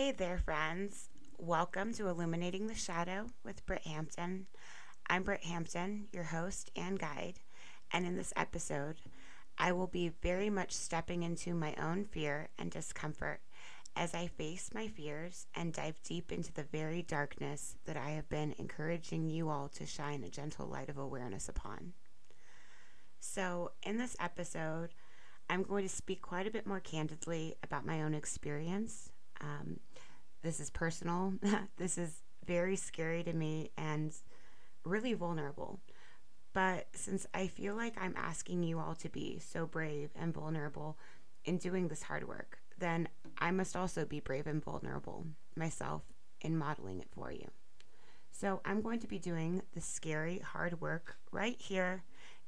Hey there, friends. Welcome to Illuminating the Shadow with Britt Hampton. I'm Britt Hampton, your host and guide, and in this episode, I will be very much stepping into my own fear and discomfort as I face my fears and dive deep into the very darkness that I have been encouraging you all to shine a gentle light of awareness upon. So, in this episode, I'm going to speak quite a bit more candidly about my own experience. Um, this is personal. this is very scary to me and really vulnerable. But since I feel like I'm asking you all to be so brave and vulnerable in doing this hard work, then I must also be brave and vulnerable myself in modeling it for you. So I'm going to be doing the scary hard work right here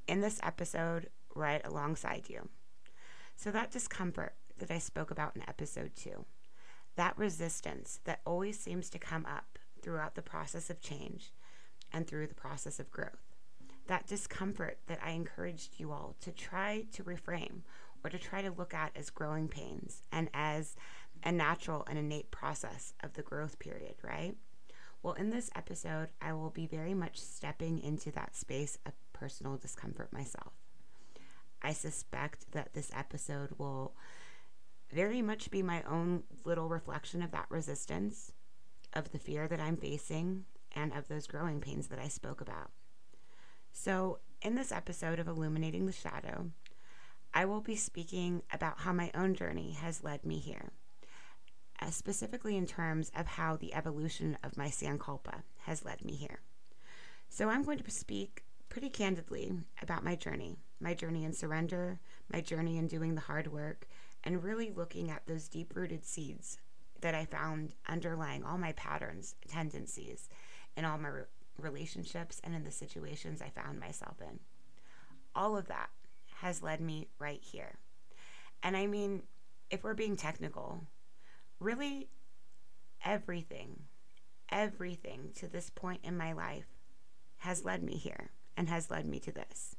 in this episode, right alongside you. So that discomfort that I spoke about in episode two, that resistance that always seems to come up throughout the process of change and through the process of growth, that discomfort that I encouraged you all to try to reframe or to try to look at as growing pains and as a natural and innate process of the growth period, right? Well, in this episode, I will be very much stepping into that space of personal discomfort myself. I suspect that this episode will very much be my own little reflection of that resistance, of the fear that I'm facing, and of those growing pains that I spoke about. So, in this episode of Illuminating the Shadow, I will be speaking about how my own journey has led me here, uh, specifically in terms of how the evolution of my Sankalpa has led me here. So I'm going to speak pretty candidly about my journey, my journey in surrender, my journey in doing the hard work, and really looking at those deep rooted seeds that I found underlying all my patterns, tendencies, in all my re- relationships and in the situations I found myself in. All of that has led me right here. And I mean, if we're being technical, really everything, everything to this point in my life has led me here and has led me to this.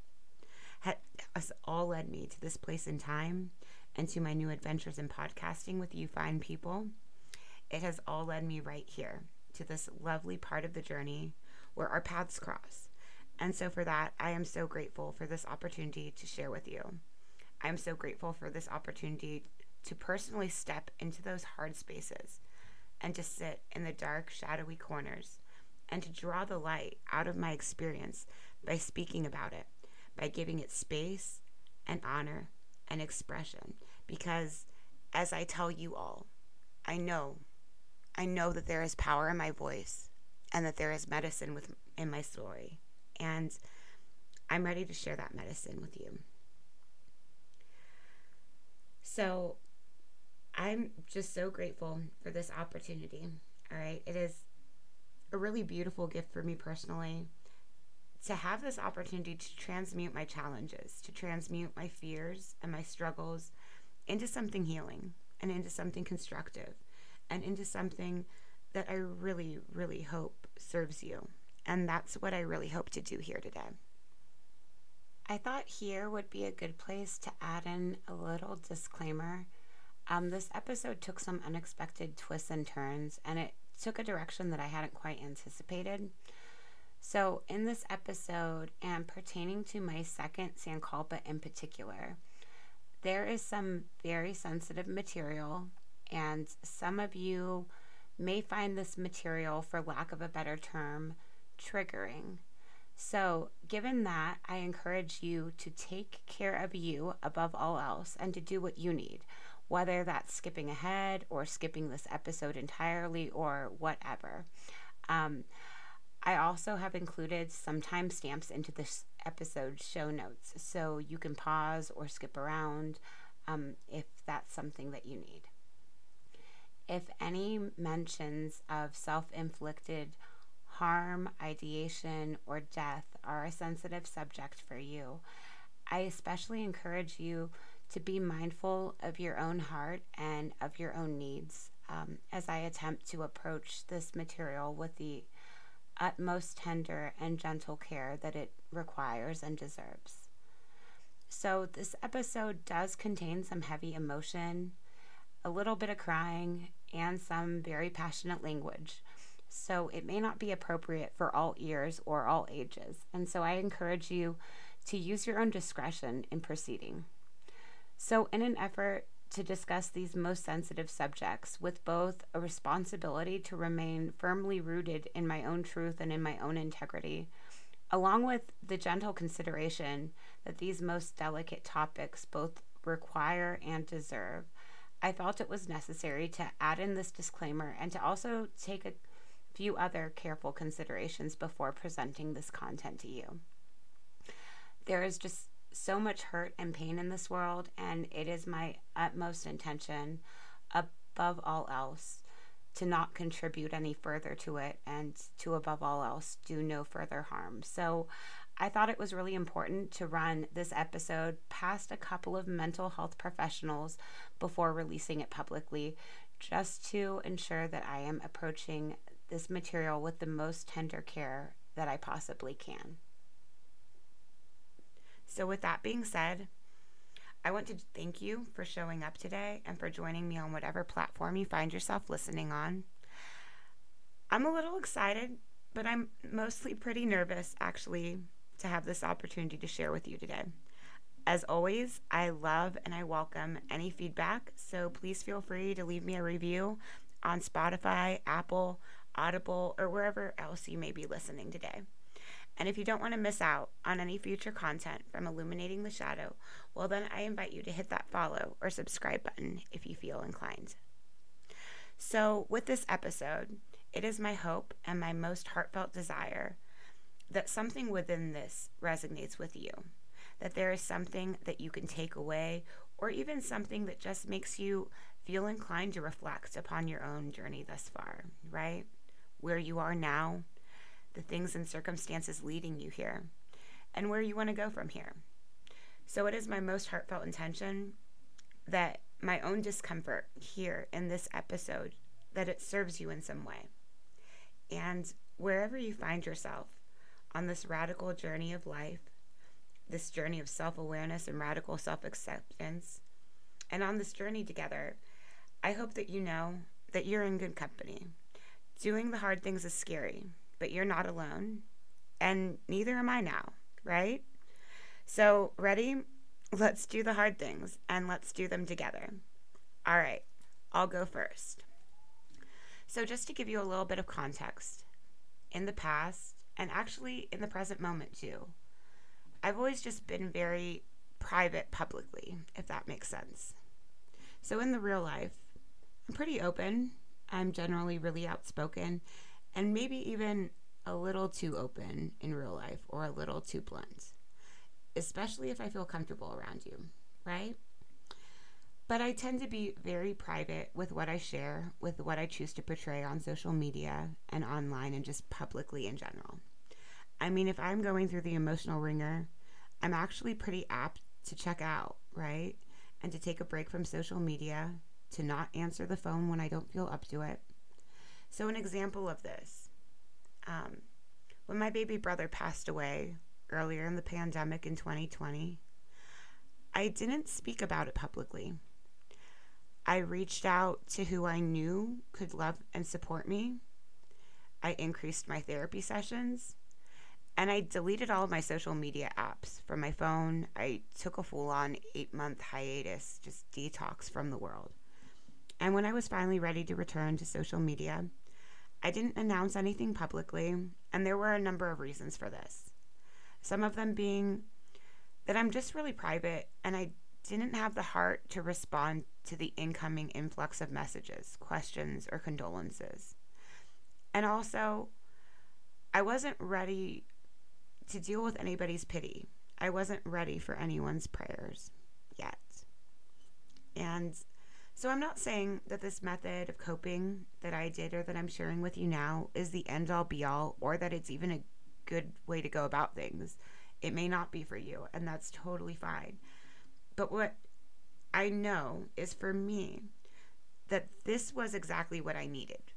Has all led me to this place in time and to my new adventures in podcasting with you fine people. It has all led me right here to this lovely part of the journey where our paths cross and so, for that, I am so grateful for this opportunity to share with you. I'm so grateful for this opportunity to personally step into those hard spaces and to sit in the dark, shadowy corners and to draw the light out of my experience by speaking about it, by giving it space and honor and expression. Because as I tell you all, I know, I know that there is power in my voice and that there is medicine with, in my story and I'm ready to share that medicine with you. So I'm just so grateful for this opportunity. All right. It is a really beautiful gift for me personally to have this opportunity to transmute my challenges, to transmute my fears and my struggles into something healing and into something constructive and into something that I really, really hope serves you. And that's what I really hope to do here today. I thought here would be a good place to add in a little disclaimer. Um, this episode took some unexpected twists and turns, and it took a direction that I hadn't quite anticipated. So, in this episode, and pertaining to my second Sankalpa in particular, there is some very sensitive material, and some of you may find this material, for lack of a better term, triggering. So, given that, I encourage you to take care of you above all else and to do what you need, whether that's skipping ahead or skipping this episode entirely or whatever. Um, I also have included some timestamps into this episode show notes so you can pause or skip around um, if that's something that you need. If any mentions of self inflicted harm, ideation, or death are a sensitive subject for you, I especially encourage you to be mindful of your own heart and of your own needs um, as I attempt to approach this material with the utmost tender and gentle care that it requires and deserves. So, this episode does contain some heavy emotion. a little bit of crying, and some very passionate language. So it may not be appropriate for all ears or all ages. And so I encourage you to use your own discretion in proceeding. So, in an effort to discuss these most sensitive subjects with both a responsibility to remain firmly rooted in my own truth and in my own integrity, along with the gentle consideration that these most delicate topics both require and deserve, I felt it was necessary to add in this disclaimer and to also take a few other careful considerations before presenting this content to you. There is just so much hurt and pain in this world, and it is my utmost intention, above all else, to not contribute any further to it and to, above all else, do no further harm. So, I thought it was really important to run this episode past a couple of mental health professionals before releasing it publicly, just to ensure that I am approaching this material with the most tender care that I possibly can. So, with that being said, I want to thank you for showing up today and for joining me on whatever platform you find yourself listening on. I'm a little excited, but I'm mostly pretty nervous actually to have this opportunity to share with you today. As always, I love and I welcome any feedback, so please feel free to leave me a review on Spotify, Apple, Audible, or wherever else you may be listening today. And if you don't want to miss out on any future content from Illuminating the Shadow, well, then I invite you to hit that follow or subscribe button if you feel inclined. So, with this episode, it is my hope and my most heartfelt desire that something within this resonates with you, that there is something that you can take away, or even something that just makes you feel inclined to reflect upon your own journey thus far, right? Where you are now, the things and circumstances leading you here, and where you want to go from here. So it is my most heartfelt intention that my own discomfort here in this episode that it serves you in some way. And wherever you find yourself on this radical journey of life, this journey of self-awareness and radical self-acceptance, and on this journey together, I hope that you know that you're in good company. Doing the hard things is scary, but you're not alone. And neither am I now, right? So, ready? Let's do the hard things and let's do them together. All right, I'll go first. So, just to give you a little bit of context, in the past, and actually in the present moment too, I've always just been very private publicly, if that makes sense. So, in the real life, I'm pretty open. I'm generally really outspoken and maybe even a little too open in real life or a little too blunt, especially if I feel comfortable around you, right? But I tend to be very private with what I share, with what I choose to portray on social media and online and just publicly in general. I mean, if I'm going through the emotional wringer, I'm actually pretty apt to check out, right? And to take a break from social media, to not answer the phone when I don't feel up to it, so, an example of this um, when my baby brother passed away earlier in the pandemic in 2020, I didn't speak about it publicly. I reached out to who I knew could love and support me. I increased my therapy sessions. And I deleted all my social media apps from my phone. I took a full on eight month hiatus, just detox from the world. And when I was finally ready to return to social media, I didn't announce anything publicly, and there were a number of reasons for this. Some of them being that I'm just really private and I didn't have the heart to respond to the incoming influx of messages, questions, or condolences. And also, I wasn't ready to deal with anybody's pity. I wasn't ready for anyone's prayers yet. And so I'm not saying that this method of coping that I did or that I'm sharing with you now is the end all be all or that it's even a good way to go about things. It may not be for you, and that's totally fine. But what I know is for me that this was exactly what I needed.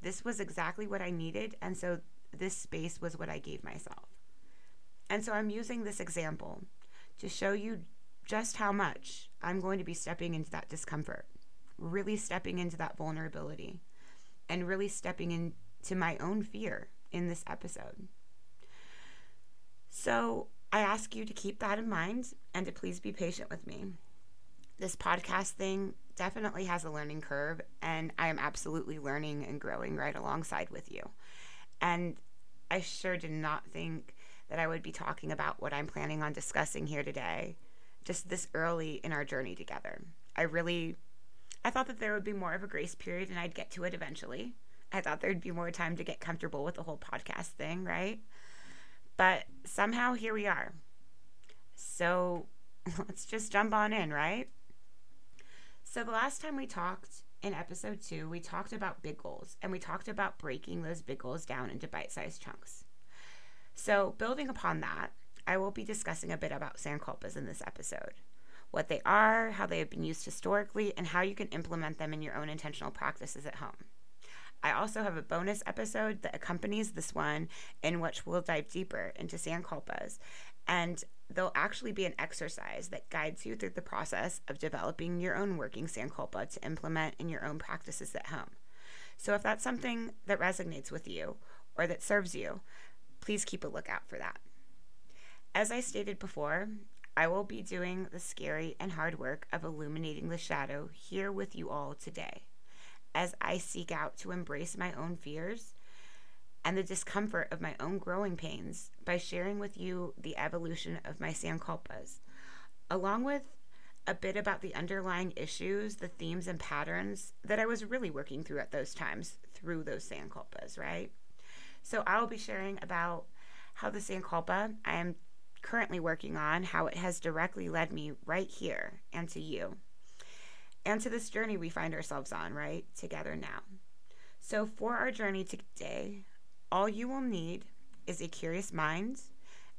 This was exactly what I needed, and so this space was what I gave myself. And so I'm using this example to show you just how much I'm going to be stepping into that discomfort, really stepping into that vulnerability and really stepping into my own fear in this episode. So I ask you to keep that in mind and to please be patient with me. This podcast thing definitely has a learning curve, and I am absolutely learning and growing right alongside with you. And I sure did not think that I would be talking about what I'm planning on discussing here today, just this early in our journey together. I really, I thought that there would be more of a grace period and I'd get to it eventually. I thought there'd be more time to get comfortable with the whole podcast thing, right? But somehow here we are. So let's just jump on in, right? So, the last time we talked in episode two, we talked about big goals and we talked about breaking those big goals down into bite sized chunks. So, building upon that, I will be discussing a bit about sankalpas in this episode what they are, how they have been used historically, and how you can implement them in your own intentional practices at home. I also have a bonus episode that accompanies this one in which we'll dive deeper into sankalpas and there'll actually be an exercise that guides you through the process of developing your own working sankalpa to implement in your own practices at home. So if that's something that resonates with you or that serves you, please keep a lookout for that. As I stated before, I will be doing the scary and hard work of illuminating the shadow here with you all today as I seek out to embrace my own fears and the discomfort of my own growing pains by sharing with you the evolution of my sankalpas, along with a bit about the underlying issues, the themes, and patterns that I was really working through at those times through those sankalpas, right? So I'll be sharing about how the sankalpa I am currently working on, how it has directly led me right here and to you, and to this journey we find ourselves on, right? Together now. So for our journey today, all you will need is a curious mind,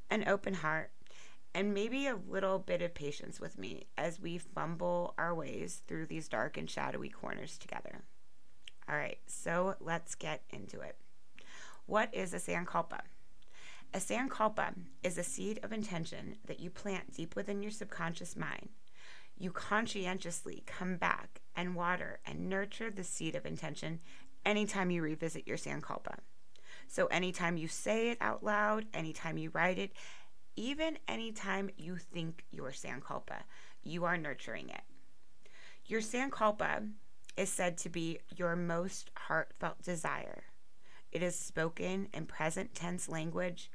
an open heart, and maybe a little bit of patience with me as we fumble our ways through these dark and shadowy corners together. All right, so let's get into it. What is a sankalpa? A sankalpa is a seed of intention that you plant deep within your subconscious mind. You conscientiously come back and water and nurture the seed of intention anytime you revisit your sankalpa. So anytime you say it out loud, anytime you write it, even anytime you think your sankalpa, you are nurturing it. Your sankalpa is said to be your most heartfelt desire. It is spoken in present tense language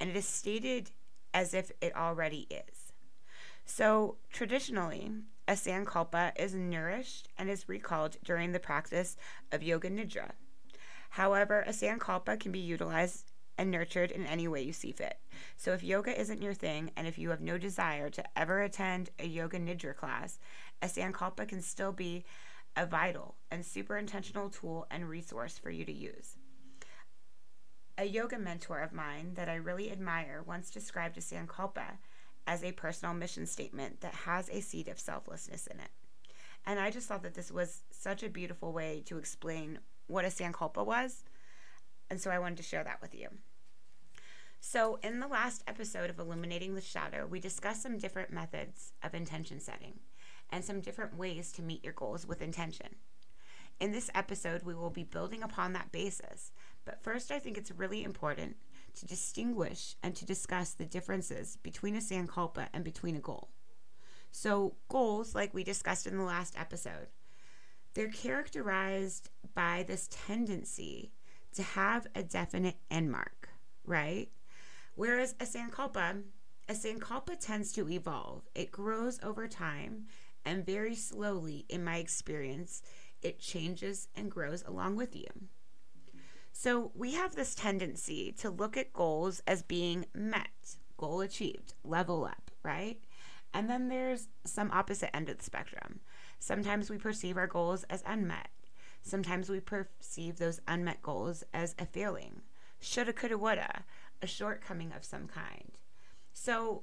and it is stated as if it already is. So, traditionally, a sankalpa is nourished and is recalled during the practice of yoga nidra, However, a sankalpa can be utilized and nurtured in any way you see fit. So if yoga isn't your thing and if you have no desire to ever attend a yoga nidra class, a sankalpa can still be a vital and super intentional tool and resource for you to use. A yoga mentor of mine that I really admire once described a sankalpa as a personal mission statement that has a seed of selflessness in it. And I just thought that this was such a beautiful way to explain what a sankalpa was. And so I wanted to share that with you. So, in the last episode of Illuminating the Shadow, we discussed some different methods of intention setting and some different ways to meet your goals with intention. In this episode, we will be building upon that basis. But first, I think it's really important to distinguish and to discuss the differences between a sankalpa and between a goal. So, goals, like we discussed in the last episode, they're characterized by this tendency to have a definite end mark, right? Whereas a sankalpa, a sankalpa tends to evolve. It grows over time and very slowly, in my experience, it changes and grows along with you. So we have this tendency to look at goals as being met, goal achieved, level up, right? And then there's some opposite end of the spectrum. Sometimes we perceive our goals as unmet. Sometimes we perceive those unmet goals as a failing, shoulda, coulda, woulda, a shortcoming of some kind. So,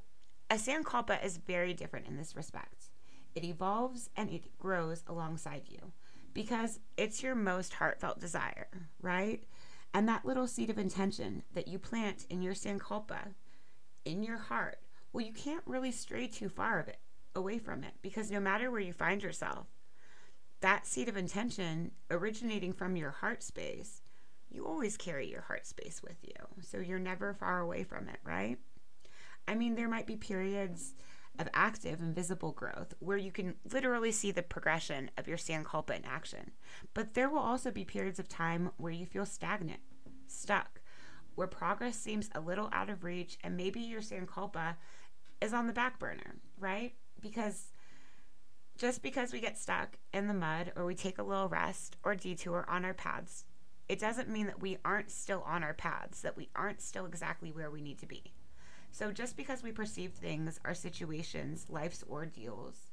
a sankalpa is very different in this respect. It evolves and it grows alongside you because it's your most heartfelt desire, right? And that little seed of intention that you plant in your sankalpa, in your heart, well, you can't really stray too far of it away from it because no matter where you find yourself, that seed of intention originating from your heart space, you always carry your heart space with you. So you're never far away from it, right? I mean, there might be periods of active and visible growth where you can literally see the progression of your Sankalpa in action. But there will also be periods of time where you feel stagnant, stuck, where progress seems a little out of reach, and maybe your Sankalpa is on the back burner, right? Because just because we get stuck in the mud or we take a little rest or detour on our paths, it doesn't mean that we aren't still on our paths, that we aren't still exactly where we need to be. So just because we perceive things, our situations, life's ordeals,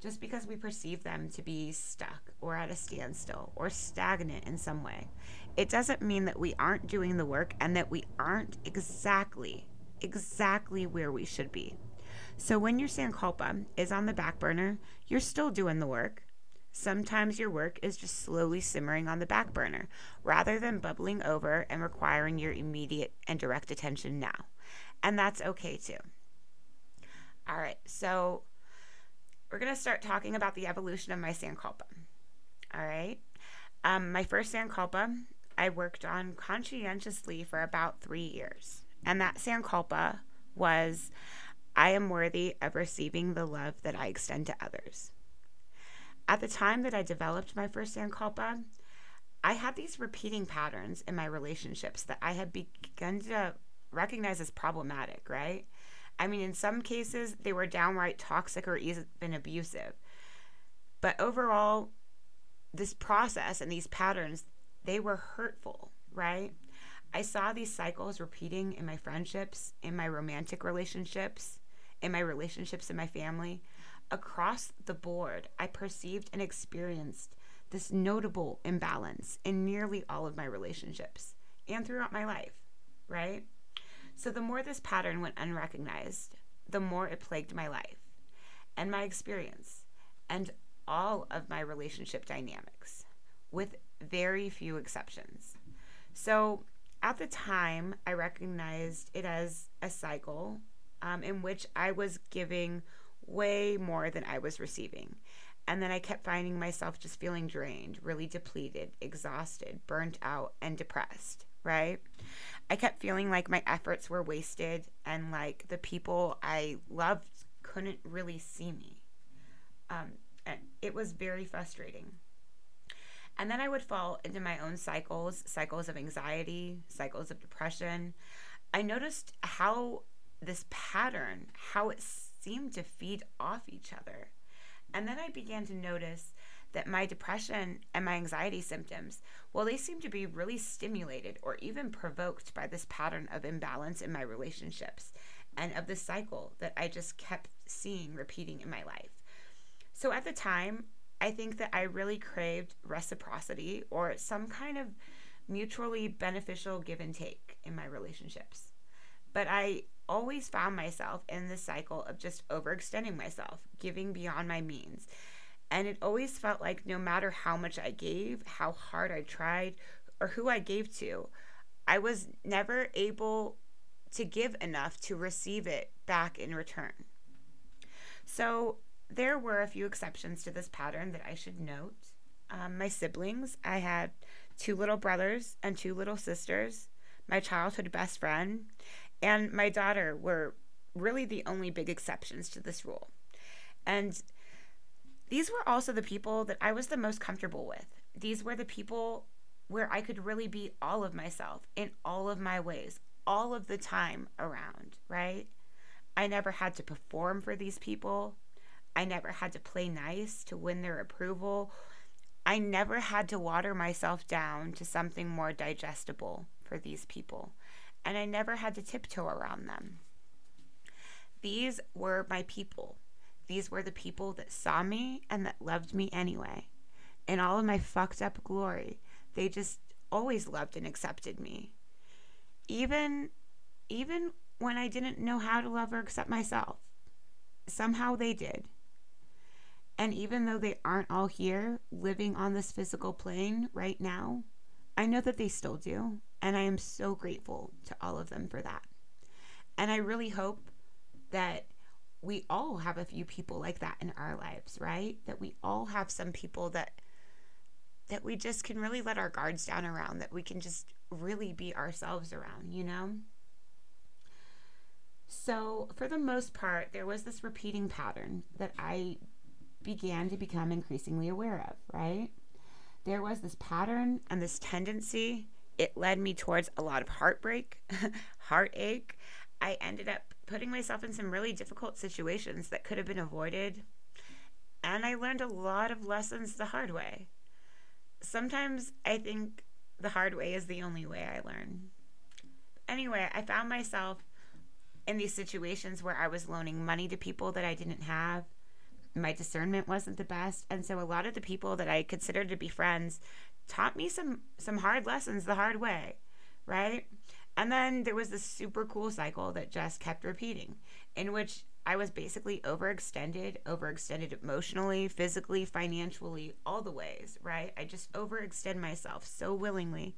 just because we perceive them to be stuck or at a standstill or stagnant in some way, it doesn't mean that we aren't doing the work and that we aren't exactly, exactly where we should be. So when your Sankalpa is on the back burner, you're still doing the work. Sometimes your work is just slowly simmering on the back burner rather than bubbling over and requiring your immediate and direct attention now and that's okay too. All right, so we're going to start talking about the evolution of my Sankalpa. All right. Um, my first Sankalpa I worked on conscientiously for about three years. And that Sankalpa was I am worthy of receiving the love that I extend to others. At the time that I developed my first Sankalpa, I had these repeating patterns in my relationships that I had begun to recognized as problematic, right? I mean, in some cases, they were downright toxic or even abusive. But overall, this process and these patterns, they were hurtful, right? I saw these cycles repeating in my friendships, in my romantic relationships, in my relationships in my family. Across the board, I perceived and experienced this notable imbalance in nearly all of my relationships and throughout my life, right? So the more this pattern went unrecognized, the more it plagued my life and my experience and all of my relationship dynamics, with very few exceptions. So at the time, I recognized it as a cycle um, in which I was giving way more than I was receiving. And then I kept finding myself just feeling drained, really depleted, exhausted, burnt out, and depressed, right? I kept feeling like my efforts were wasted and like the people I loved couldn't really see me. Um, and it was very frustrating. And then I would fall into my own cycles cycles of anxiety, cycles of depression. I noticed how this pattern, how it seemed to feed off each other. And then I began to notice that my depression and my anxiety symptoms, well, they seem to be really stimulated or even provoked by this pattern of imbalance in my relationships and of the cycle that I just kept seeing repeating in my life. So at the time, I think that I really craved reciprocity or some kind of mutually beneficial give and take in my relationships. But I always found myself in the cycle of just overextending myself, giving beyond my means, and it always felt like no matter how much I gave, how hard I tried, or who I gave to, I was never able to give enough to receive it back in return. So there were a few exceptions to this pattern that I should note. Um, my siblings, I had two little brothers and two little sisters, my childhood best friend, and my daughter were really the only big exceptions to this rule. And these were also the people that I was the most comfortable with. These were the people where I could really be all of myself in all of my ways, all of the time around, right? I never had to perform for these people. I never had to play nice to win their approval. I never had to water myself down to something more digestible for these people. And I never had to tiptoe around them. These were my people. These were the people that saw me and that loved me anyway. In all of my fucked up glory, they just always loved and accepted me. Even even when I didn't know how to love or accept myself. Somehow they did. And even though they aren't all here living on this physical plane right now, I know that they still do. And I am so grateful to all of them for that. And I really hope that we all have a few people like that in our lives, right? That we all have some people that that we just can really let our guards down around, that we can just really be ourselves around, you know? So, for the most part, there was this repeating pattern that I began to become increasingly aware of, right? There was this pattern and this tendency. It led me towards a lot of heartbreak, heartache. I ended up putting myself in some really difficult situations that could have been avoided. And I learned a lot of lessons the hard way. Sometimes I think the hard way is the only way I learn. Anyway, I found myself in these situations where I was loaning money to people that I didn't have. My discernment wasn't the best, and so a lot of the people that I considered to be friends taught me some some hard lessons the hard way, right? And then there was this super cool cycle that just kept repeating, in which I was basically overextended, overextended emotionally, physically, financially, all the ways, right? I just overextend myself so willingly.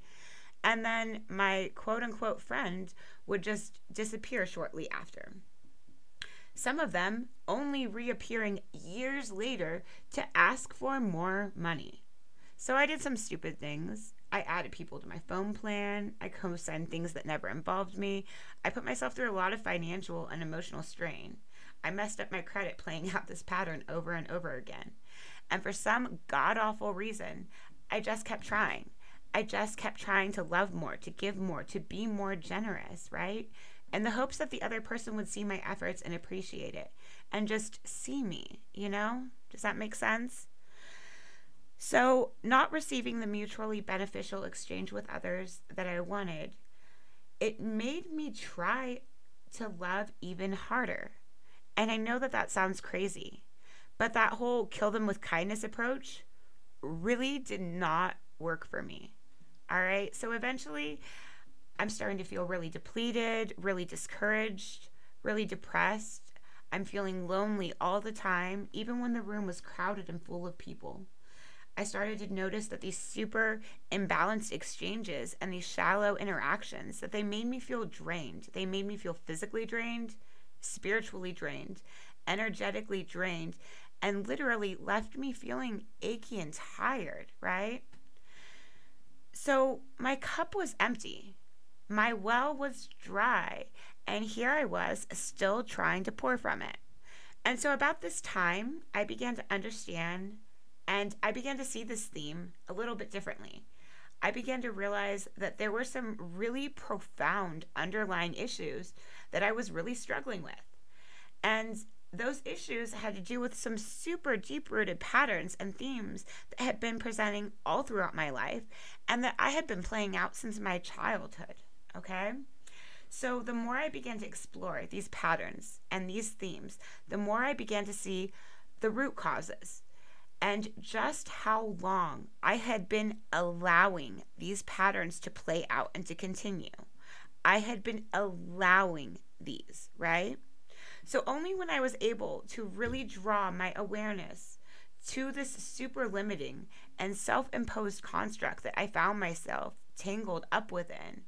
And then my quote unquote friend would just disappear shortly after. Some of them only reappearing years later to ask for more money. So I did some stupid things. I added people to my phone plan. I co signed things that never involved me. I put myself through a lot of financial and emotional strain. I messed up my credit playing out this pattern over and over again. And for some god awful reason, I just kept trying. I just kept trying to love more, to give more, to be more generous, right? In the hopes that the other person would see my efforts and appreciate it and just see me, you know? Does that make sense? So, not receiving the mutually beneficial exchange with others that I wanted, it made me try to love even harder. And I know that that sounds crazy, but that whole kill them with kindness approach really did not work for me. All right. So eventually, I'm starting to feel really depleted, really discouraged, really depressed. I'm feeling lonely all the time, even when the room was crowded and full of people. I started to notice that these super imbalanced exchanges and these shallow interactions that they made me feel drained. They made me feel physically drained, spiritually drained, energetically drained, and literally left me feeling achy and tired, right? So my cup was empty. My well was dry, and here I was still trying to pour from it. And so, about this time, I began to understand and I began to see this theme a little bit differently. I began to realize that there were some really profound underlying issues that I was really struggling with. And those issues had to do with some super deep rooted patterns and themes that had been presenting all throughout my life and that I had been playing out since my childhood. Okay? So, the more I began to explore these patterns and these themes, the more I began to see the root causes and just how long I had been allowing these patterns to play out and to continue. I had been allowing these, right? So only when I was able to really draw my awareness to this super limiting and self imposed construct that I found myself tangled up within,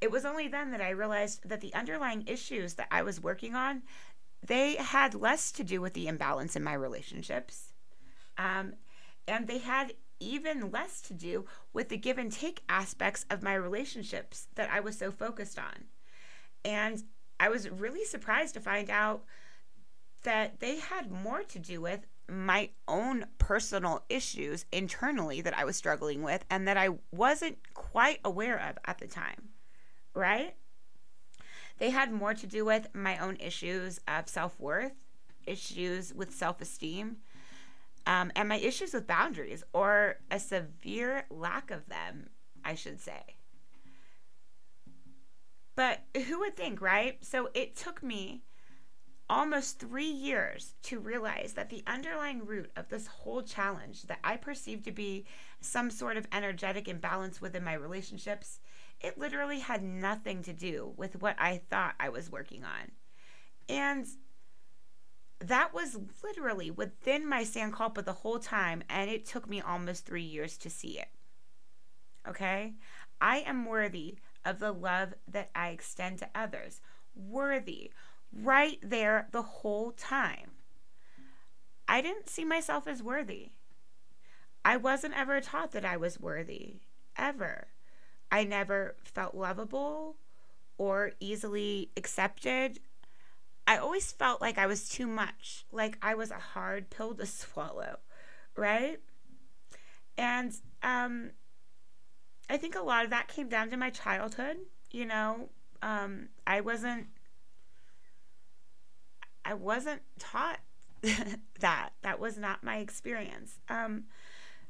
it was only then that I realized that the underlying issues that I was working on, they had less to do with the imbalance in my relationships. Um, and they had even less to do with the give and take aspects of my relationships that I was so focused on. And I was really surprised to find out that they had more to do with my own personal issues internally that I was struggling with and that I wasn't quite aware of at the time, right? They had more to do with my own issues of self worth, issues with self esteem, um, and my issues with boundaries, or a severe lack of them, I should say. But who would think, right? So it took me almost three years to realize that the underlying root of this whole challenge that I perceived to be some sort of energetic imbalance within my relationships, it literally had nothing to do with what I thought I was working on. And that was literally within my Sankalpa the whole time, and it took me almost three years to see it. Okay? I am worthy of the love that I extend to others. Worthy, right there the whole time. I didn't see myself as worthy. I wasn't ever taught that I was worthy, ever. I never felt lovable or easily accepted. I always felt like I was too much, like I was a hard pill to swallow, right? And um, I think a lot of that came down to my childhood. You know, um, I wasn't I wasn't taught that. That was not my experience. Um,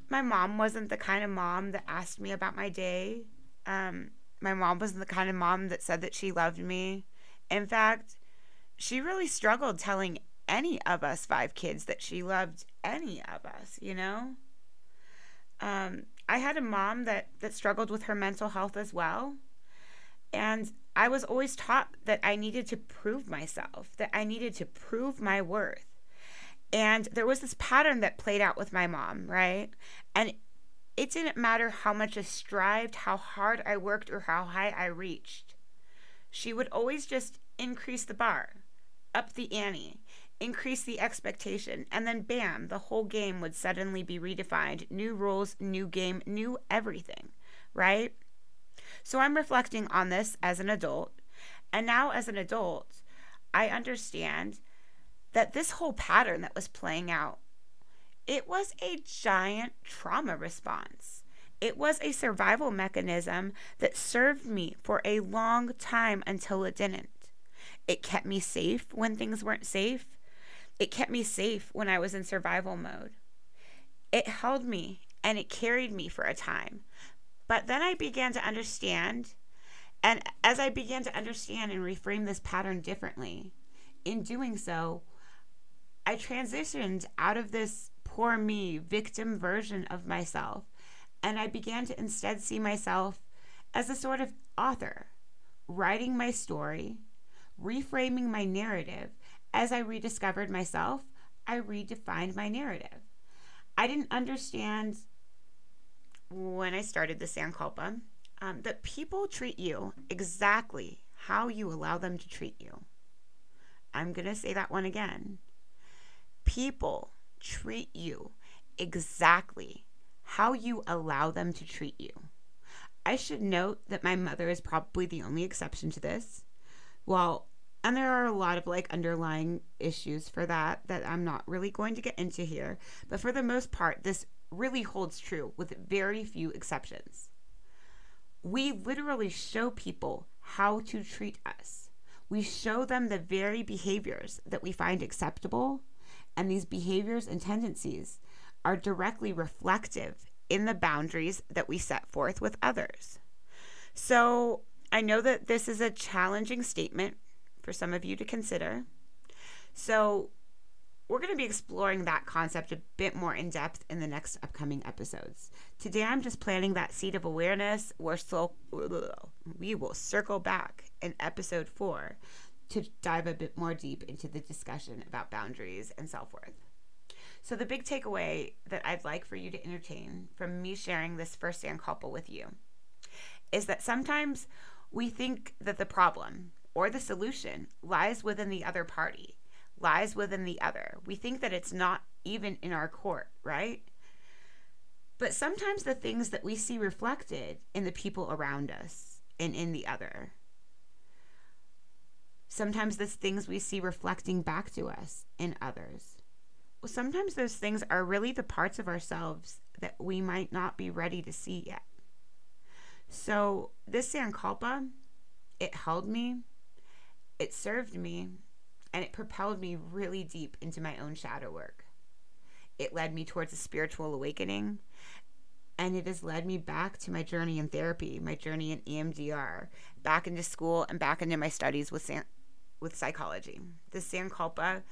my mom wasn't the kind of mom that asked me about my day. Um, my mom wasn't the kind of mom that said that she loved me. In fact, she really struggled telling any of us five kids that she loved any of us, you know? Um, I had a mom that, that struggled with her mental health as well. And I was always taught that I needed to prove myself, that I needed to prove my worth. And there was this pattern that played out with my mom, right? And it didn't matter how much I strived, how hard I worked, or how high I reached. She would always just increase the bar, up the ante, increase the expectation, and then bam, the whole game would suddenly be redefined. New rules, new game, new everything, right? So I'm reflecting on this as an adult. And now, as an adult, I understand that this whole pattern that was playing out, it was a giant trauma response. It was a survival mechanism that served me for a long time until it didn't. It kept me safe when things weren't safe. It kept me safe when I was in survival mode. It held me and it carried me for a time. But then I began to understand, and as I began to understand and reframe this pattern differently, in doing so, I transitioned out of this poor me, victim version of myself, and I began to instead see myself as a sort of author, writing my story, reframing my narrative. As I rediscovered myself, I redefined my narrative. I didn't understand when I started the Sankalpa um, that people treat you exactly how you allow them to treat you. I'm going to say that one again. People treat you exactly how you allow them to treat you. I should note that my mother is probably the only exception to this. Well, and there are a lot of like underlying issues for that that I'm not really going to get into here. But for the most part, this really holds true with very few exceptions. We literally show people how to treat us. We show them the very behaviors that we find acceptable, and these behaviors and tendencies are directly reflective in the boundaries that we set forth with others. So, I know that this is a challenging statement for some of you to consider. So, we're going to be exploring that concept a bit more in depth in the next upcoming episodes. Today, I'm just planting that seed of awareness. We're so, we will circle back in episode four to dive a bit more deep into the discussion about boundaries and self worth. So, the big takeaway that I'd like for you to entertain from me sharing this first Sankalpa with you is that sometimes we think that the problem or the solution lies within the other party lies within the other. We think that it's not even in our court, right? But sometimes the things that we see reflected in the people around us and in the other. Sometimes those things we see reflecting back to us in others. Well, sometimes those things are really the parts of ourselves that we might not be ready to see yet. So, this Sankalpa, it held me, it served me, and it propelled me really deep into my own shadow work. It led me towards a spiritual awakening, and it has led me back to my journey in therapy, my journey in EMDR, back into school and back into my studies with san- with psychology. The Sankalpa,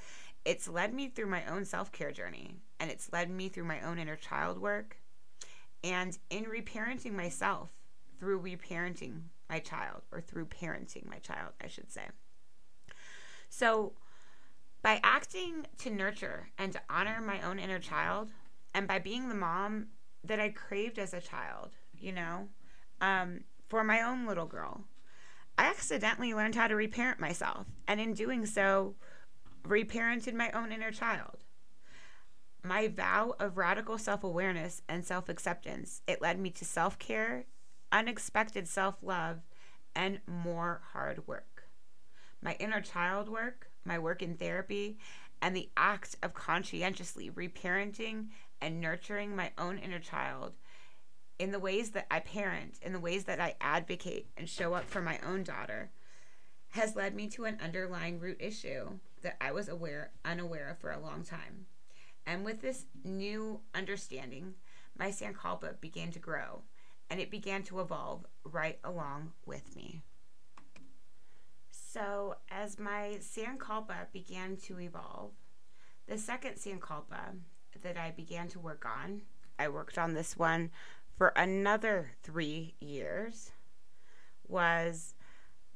it's led me through my own self-care journey, and it's led me through my own inner child work, and in reparenting myself through reparenting my child, or through parenting my child, I should say. So, by acting to nurture and to honor my own inner child, and by being the mom that I craved as a child, you know, um, for my own little girl, I accidentally learned how to reparent myself. And in doing so, reparented my own inner child. my vow of radical self awareness and self acceptance. It led me to self care, unexpected self love, and more hard work. My inner child work, my work in therapy, and the act of conscientiously reparenting and nurturing my own inner child in the ways that I parent, in the ways that I advocate and show up for my own daughter, has led me to an underlying root issue that I was aware unaware of for a long time. And with this new understanding, my Sankalpa began to grow and it began to evolve right along with me. So, as my Sankalpa began to evolve, the second Sankalpa that I began to work on, I worked on this one for another three years, was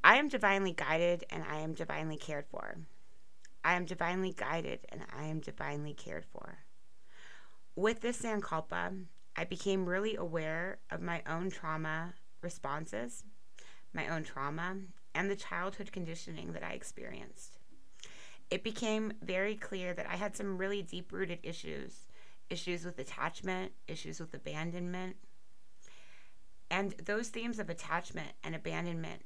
I am divinely guided and I am divinely cared for. I am divinely guided and I am divinely cared for. With this Sankalpa, I became really aware of my own trauma responses, my own trauma, and the childhood conditioning that I experienced. It became very clear that I had some really deep rooted issues issues with attachment, issues with abandonment. And those themes of attachment and abandonment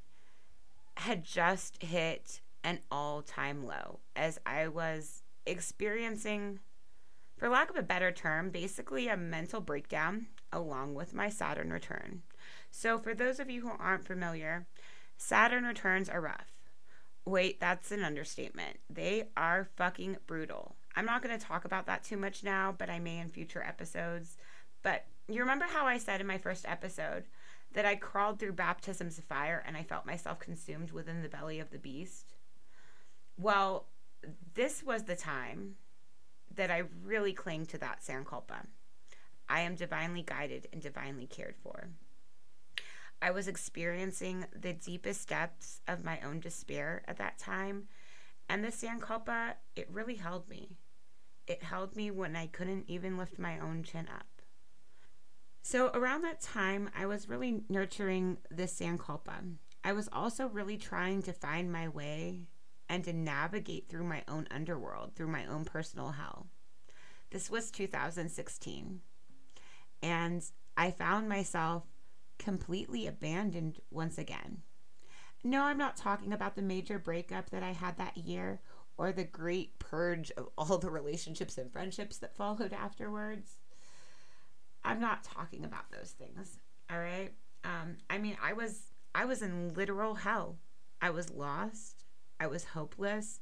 had just hit an all time low as I was experiencing, for lack of a better term, basically a mental breakdown along with my Saturn return. So, for those of you who aren't familiar, Saturn returns are rough. Wait, that's an understatement. They are fucking brutal. I'm not going to talk about that too much now, but I may in future episodes. But you remember how I said in my first episode that I crawled through baptisms of fire and I felt myself consumed within the belly of the beast? Well, this was the time that I really cling to that Sankalpa. I am divinely guided and divinely cared for. I was experiencing the deepest depths of my own despair at that time, and the Sankalpa, it really held me. It held me when I couldn't even lift my own chin up. So, around that time, I was really nurturing this Sankalpa. I was also really trying to find my way and to navigate through my own underworld, through my own personal hell. This was 2016. And I found myself completely abandoned once again. No, I'm not talking about the major breakup that I had that year or the great purge of all the relationships and friendships that followed afterwards. I'm not talking about those things. All right? Um, I mean, I was I was in literal hell. I was lost. I was hopeless.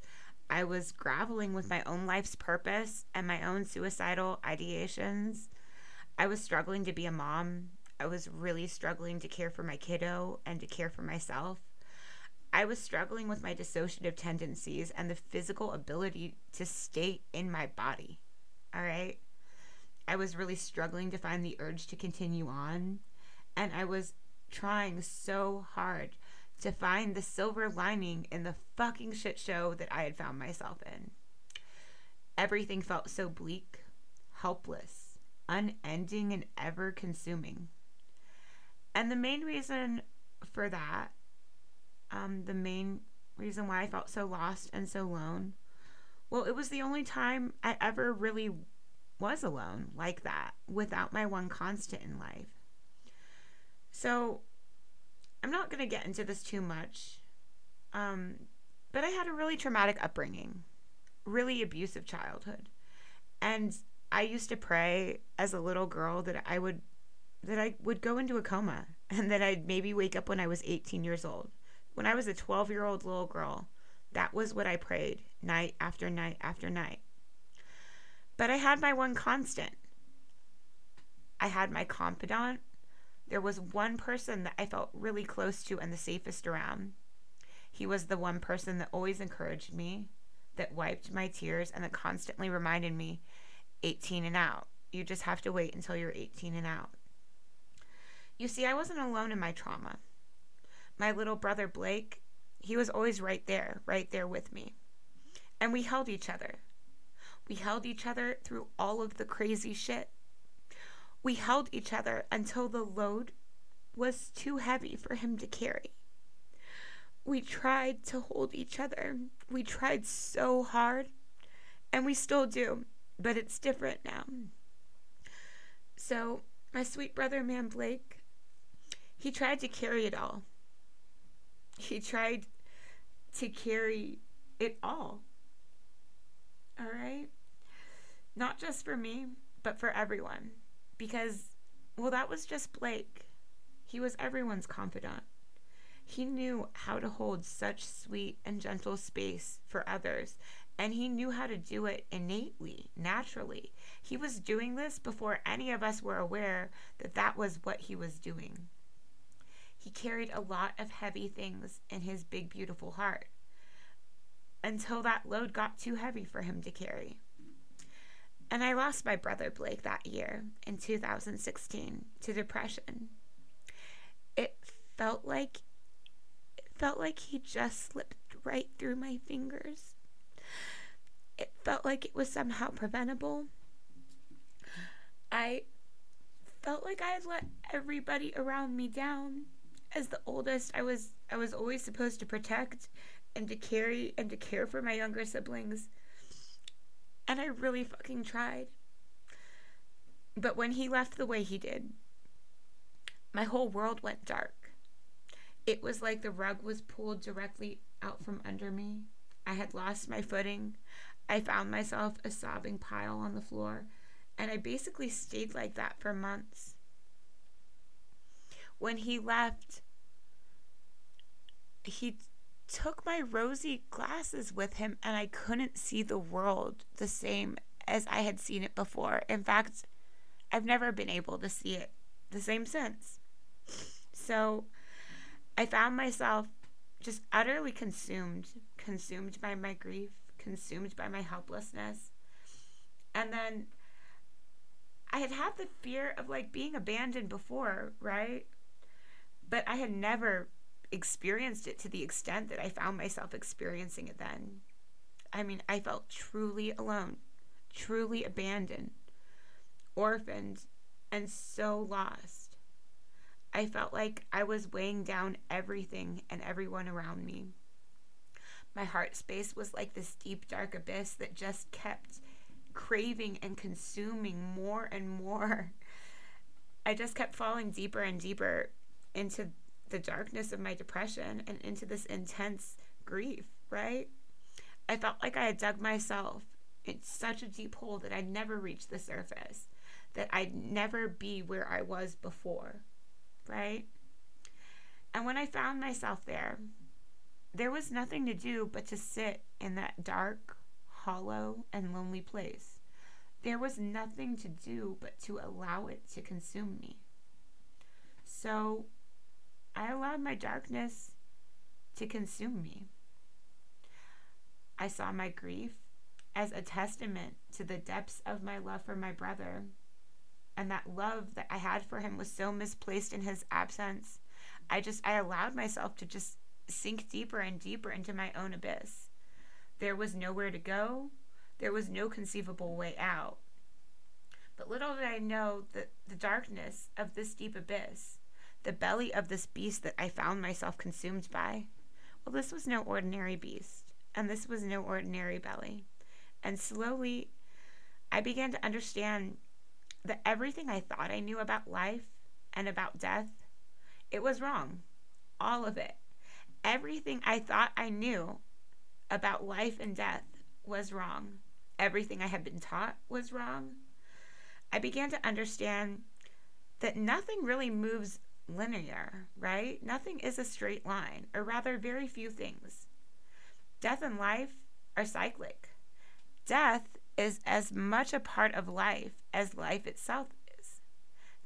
I was grappling with my own life's purpose and my own suicidal ideations. I was struggling to be a mom. I was really struggling to care for my kiddo and to care for myself. I was struggling with my dissociative tendencies and the physical ability to stay in my body. All right. I was really struggling to find the urge to continue on. And I was trying so hard to find the silver lining in the fucking shit show that I had found myself in. Everything felt so bleak, helpless, unending, and ever consuming. And the main reason for that, um, the main reason why I felt so lost and so alone, well, it was the only time I ever really was alone like that without my one constant in life. So I'm not going to get into this too much, um, but I had a really traumatic upbringing, really abusive childhood. And I used to pray as a little girl that I would that I would go into a coma and that I'd maybe wake up when I was 18 years old. When I was a 12 year old little girl, that was what I prayed night after night after night. But I had my one constant. I had my confidant. There was one person that I felt really close to and the safest around. He was the one person that always encouraged me, that wiped my tears, and that constantly reminded me 18 and out. You just have to wait until you're 18 and out. You see, I wasn't alone in my trauma. My little brother Blake, he was always right there, right there with me. And we held each other. We held each other through all of the crazy shit. We held each other until the load was too heavy for him to carry. We tried to hold each other. We tried so hard, and we still do. but it's different now. So, my sweet brother, man Blake, he tried to carry it all. He tried to carry it all. All right? Not just for me, but for everyone. Because, well, that was just Blake. He was everyone's confidant. He knew how to hold such sweet and gentle space for others, and he knew how to do it innately, naturally. He was doing this before any of us were aware that that was what he was doing. He carried a lot of heavy things in his big, beautiful heart until that load got too heavy for him to carry. And I lost my brother Blake that year in 2016 to depression. It felt like it felt like he just slipped right through my fingers. It felt like it was somehow preventable. I felt like I had let everybody around me down. As the oldest, I was I was always supposed to protect and to carry and to care for my younger siblings. And I really fucking tried. But when he left the way he did, my whole world went dark. It was like the rug was pulled directly out from under me. I had lost my footing. I found myself a sobbing pile on the floor, and I basically stayed like that for months. When he left, he took my rosy glasses with him and I couldn't see the world the same as I had seen it before. In fact, I've never been able to see it the same since. So I found myself just utterly consumed, consumed by my grief, consumed by my helplessness. And then I had had the fear of like being abandoned before, right? But I had never experienced it to the extent that I found myself experiencing it then. I mean, I felt truly alone, truly abandoned, orphaned, and so lost. I felt like I was weighing down everything and everyone around me. My heart space was like this deep, dark abyss that just kept craving and consuming more and more. I just kept falling deeper and deeper into the darkness of my depression and into this intense grief, right? I felt like I had dug myself in such a deep hole that I'd never reach the surface, that I'd never be where I was before, right? And when I found myself there, there was nothing to do but to sit in that dark, hollow, and lonely place. There was nothing to do but to allow it to consume me. So I allowed my darkness to consume me. I saw my grief as a testament to the depths of my love for my brother. And that love that I had for him was so misplaced in his absence. I just, I allowed myself to just sink deeper and deeper into my own abyss. There was nowhere to go, there was no conceivable way out. But little did I know that the darkness of this deep abyss the belly of this beast that I found myself consumed by. Well, this was no ordinary beast, and this was no ordinary belly. And slowly, I began to understand that everything I thought I knew about life and about death, it was wrong. All of it. Everything I thought I knew about life and death was wrong. Everything I had been taught was wrong. I began to understand that nothing really moves linear, right? Nothing is a straight line, or rather, very few things. Death and life are cyclic. Death is as much a part of life as life itself is.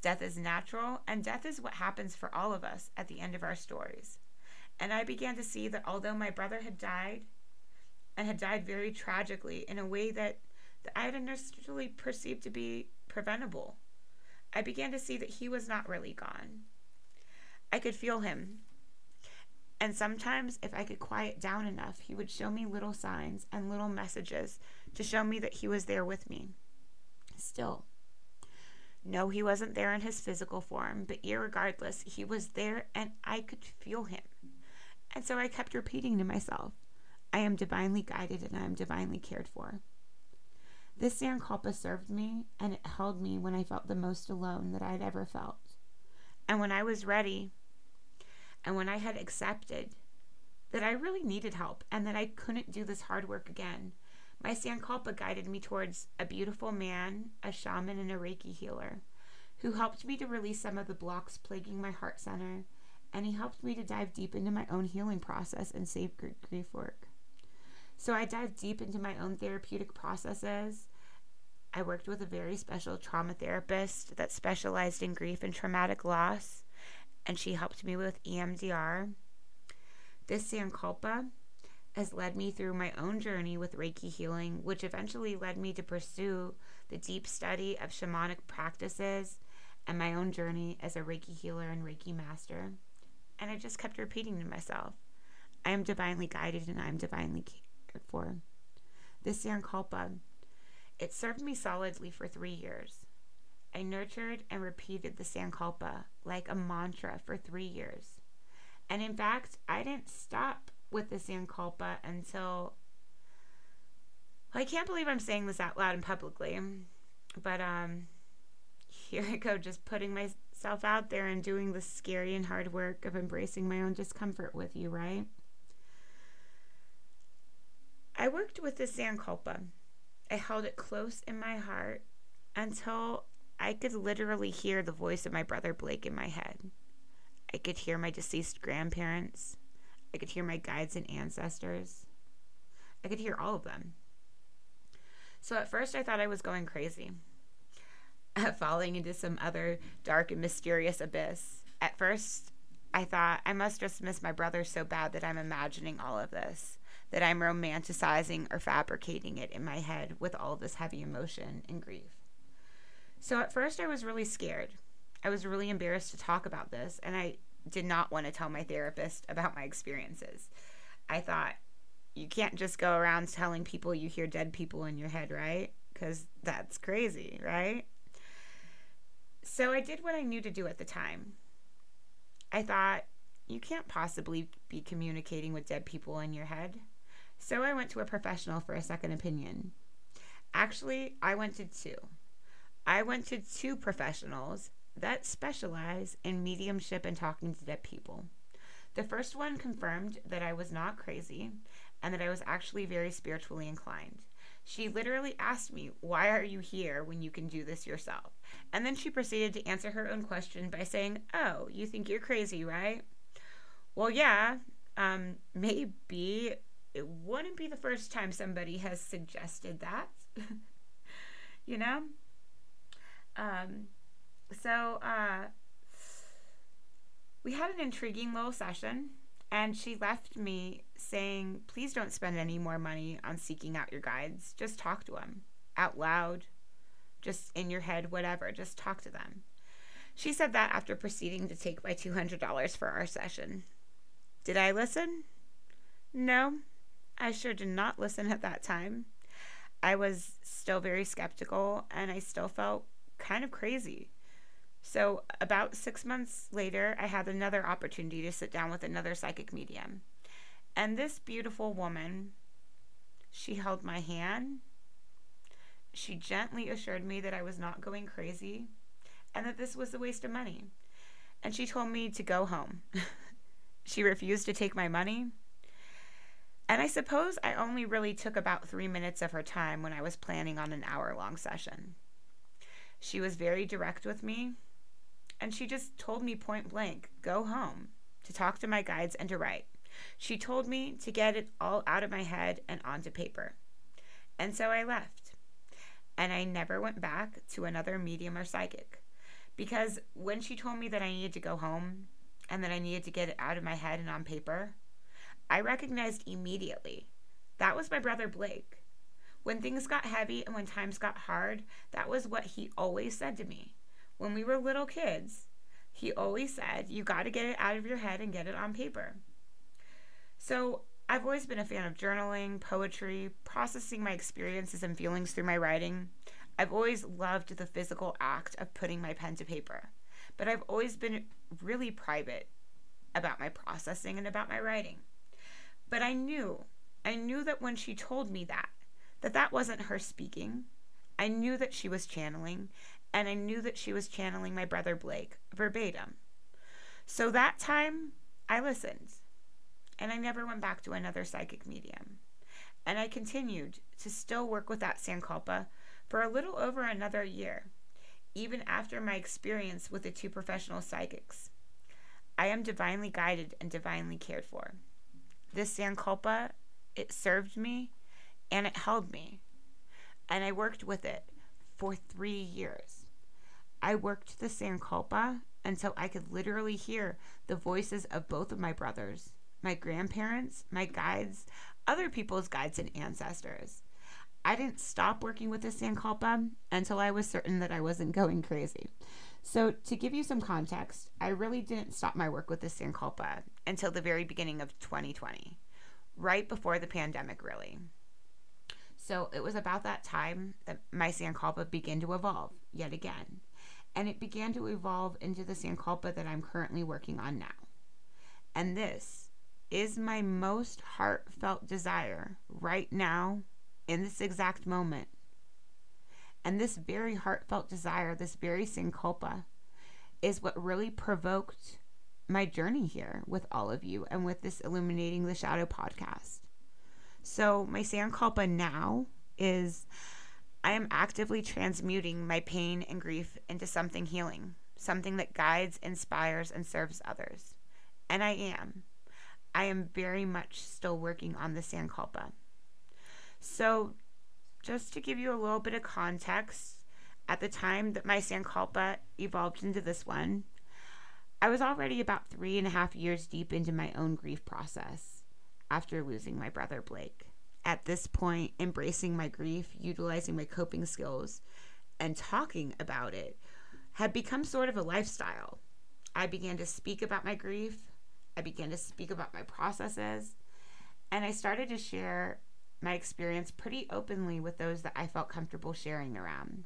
Death is natural, and death is what happens for all of us at the end of our stories. And I began to see that although my brother had died, and had died very tragically in a way that, that I had initially perceived to be preventable, I began to see that he was not really gone I could feel him. And sometimes, if I could quiet down enough, he would show me little signs and little messages to show me that he was there with me. Still, no, he wasn't there in his physical form, but irregardless, he was there and I could feel him. And so I kept repeating to myself, I am divinely guided and I am divinely cared for. This Sankalpa served me and it held me when I felt the most alone that I'd ever felt. And when I was ready, and when I had accepted that I really needed help and that I couldn't do this hard work again, my Sankalpa guided me towards a beautiful man, a shaman, and a Reiki healer who helped me to release some of the blocks plaguing my heart center, and he helped me to dive deep into my own healing process and sacred grief work. So I dived deep into my own therapeutic processes. I worked with a very special trauma therapist that specialized in grief and traumatic loss, and she helped me with EMDR. This Sankalpa has led me through my own journey with Reiki healing, which eventually led me to pursue the deep study of shamanic practices and my own journey as a Reiki healer and Reiki master. And I just kept repeating to myself, I am divinely guided and I am divinely cared for. This Sankalpa, it served me solidly for three years. I nurtured and repeated the Sankalpa like a mantra for three years. And in fact, I didn't stop with the Sankalpa until I can't believe I'm saying this out loud and publicly, but um, here I go, just putting myself out there and doing the scary and hard work of embracing my own discomfort with you, right? I worked with the Sankalpa. I held it close in my heart until I could literally hear the voice of my brother Blake in my head. I could hear my deceased grandparents. I could hear my guides and ancestors. I could hear all of them. So at first, I thought I was going crazy, falling into some other dark and mysterious abyss. At first, I thought I must just miss my brother so bad that I'm imagining all of this, that I'm romanticizing or fabricating it in my head with all this heavy emotion and grief. So at first, I was really scared. I was really embarrassed to talk about this, and I did not want to tell my therapist about my experiences. I thought, you can't just go around telling people you hear dead people in your head, right? Because that's crazy, right? So I did what I knew to do at the time. I thought, you can't possibly be communicating with dead people in your head. So I went to a professional for a second opinion. Actually, I went to two. I went to two professionals that specialize in mediumship and talking to dead people. The first one confirmed that I was not crazy and that I was actually very spiritually inclined. She literally asked me, Why are you here when you can do this yourself? And then she proceeded to answer her own question by saying, Oh, you think you're crazy, right? Well, yeah, um, maybe it wouldn't be the first time somebody has suggested that. you know? Um, so uh, we had an intriguing little session, and she left me saying, Please don't spend any more money on seeking out your guides. Just talk to them out loud, just in your head, whatever. Just talk to them. She said that after proceeding to take my $200 for our session. Did I listen? No, I sure did not listen at that time. I was still very skeptical and I still felt kind of crazy. So, about six months later, I had another opportunity to sit down with another psychic medium. And this beautiful woman, she held my hand. She gently assured me that I was not going crazy and that this was a waste of money. And she told me to go home. she refused to take my money. And I suppose I only really took about three minutes of her time when I was planning on an hour long session. She was very direct with me and she just told me point blank go home to talk to my guides and to write. She told me to get it all out of my head and onto paper. And so I left. And I never went back to another medium or psychic. Because when she told me that I needed to go home and that I needed to get it out of my head and on paper, I recognized immediately that was my brother Blake. When things got heavy and when times got hard, that was what he always said to me when we were little kids, he always said, you got to get it out of your head and get it on paper. So I've always been a fan of journaling, poetry, processing my experiences and feelings through my writing. I've always loved the physical act of putting my pen to paper, but I've always been really private about my processing and about my writing. But I knew, I knew that when she told me that, that that wasn't her speaking, I knew that she was channeling, and I knew that she was channeling my brother Blake verbatim. So that time, I listened, and I never went back to another psychic medium. And I continued to still work with that Sankalpa for a little over another year, even after my experience with the two professional psychics. I am divinely guided and divinely cared for. This Sankalpa, it served me and it held me. And I worked with it for three years. I worked the Sankalpa until I could literally hear the voices of both of my brothers, my grandparents, my guides, other people's guides and ancestors. I didn't stop working with the Sankalpa until I was certain that I wasn't going crazy. So, to give you some context, I really didn't stop my work with the Sankalpa until the very beginning of 2020, right before the pandemic, really. So, it was about that time that my Sankalpa began to evolve yet again. And it began to evolve into the Sankalpa that I'm currently working on now. And this is my most heartfelt desire right now, in this exact moment and this very heartfelt desire, this very sankalpa, is what really provoked my journey here with all of you and with this Illuminating the Shadow podcast. So, my sankalpa now is I am actively transmuting my pain and grief into something healing, something that guides, inspires, and serves others. And I am. I am very much still working on the sankalpa. So, just to give you a little bit of context, at the time that my Sankalpa evolved into this one, I was already about three and a half years deep into my own grief process after losing my brother Blake. At this point, embracing my grief, utilizing my coping skills, and talking about it had become sort of a lifestyle. I began to speak about my grief, I began to speak about my processes, and I started to share my experience pretty openly with those that I felt comfortable sharing around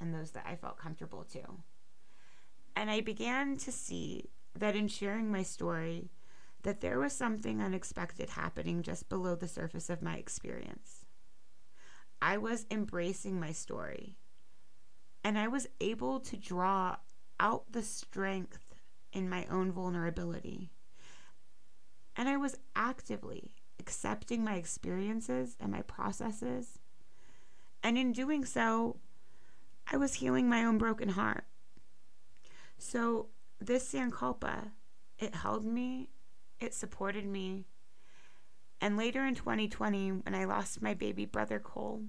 and those that I felt comfortable to. And I began to see that in sharing my story that there was something unexpected happening just below the surface of my experience. I was embracing my story and I was able to draw out the strength in my own vulnerability. And I was actively accepting my experiences and my processes. And in doing so, I was healing my own broken heart. So, this Sankalpa, it held me, it supported me. And later in 2020, when I lost my baby brother Cole,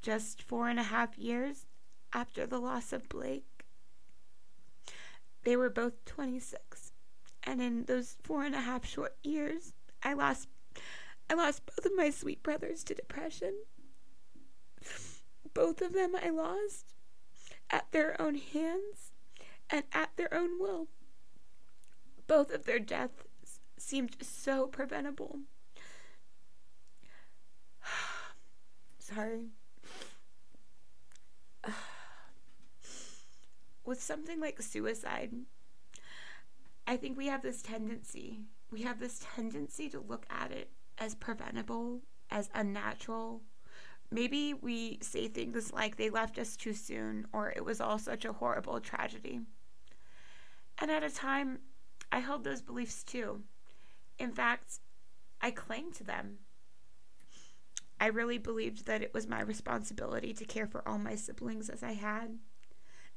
just four and a half years after the loss of Blake, they were both 26. And in those four and a half short years, I lost I lost both of my sweet brothers to depression. Both of them I lost at their own hands and at their own will. Both of their deaths seemed so preventable. Sorry. With something like suicide, I think we have this tendency we have this tendency to look at it as preventable, as unnatural. Maybe we say things like they left us too soon or it was all such a horrible tragedy. And at a time, I held those beliefs too. In fact, I clung to them. I really believed that it was my responsibility to care for all my siblings as I had.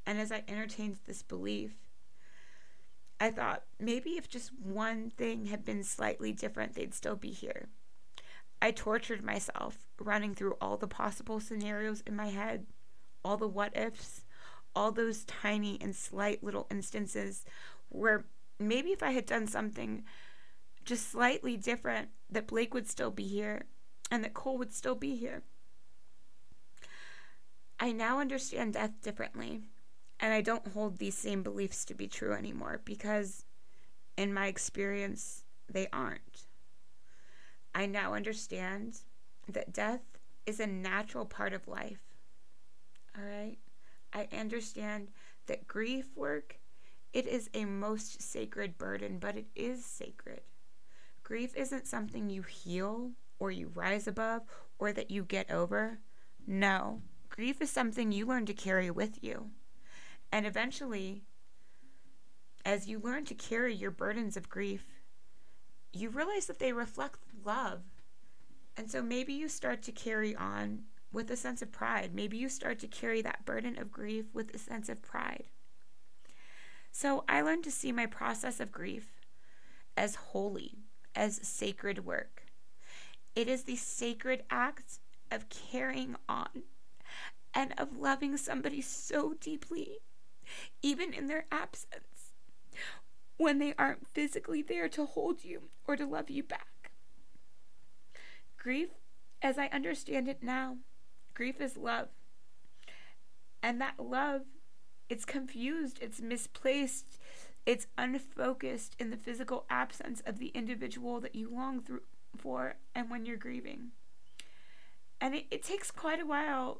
And as I entertained this belief, I thought maybe if just one thing had been slightly different, they'd still be here. I tortured myself, running through all the possible scenarios in my head, all the what ifs, all those tiny and slight little instances where maybe if I had done something just slightly different, that Blake would still be here and that Cole would still be here. I now understand death differently. And I don't hold these same beliefs to be true anymore because, in my experience, they aren't. I now understand that death is a natural part of life. All right? I understand that grief work it is a most sacred burden, but it is sacred. Grief isn't something you heal or you rise above or that you get over. No, grief is something you learn to carry with you. And eventually, as you learn to carry your burdens of grief, you realize that they reflect love. And so maybe you start to carry on with a sense of pride. Maybe you start to carry that burden of grief with a sense of pride. So I learned to see my process of grief as holy, as sacred work. It is the sacred act of carrying on and of loving somebody so deeply, even in their absence, when they aren't physically there to hold you or to love you back. Grief, as I understand it now, grief is love. And that love, it's confused, it's misplaced, it's unfocused in the physical absence of the individual that you long through, for and when you're grieving. And it, it takes quite a while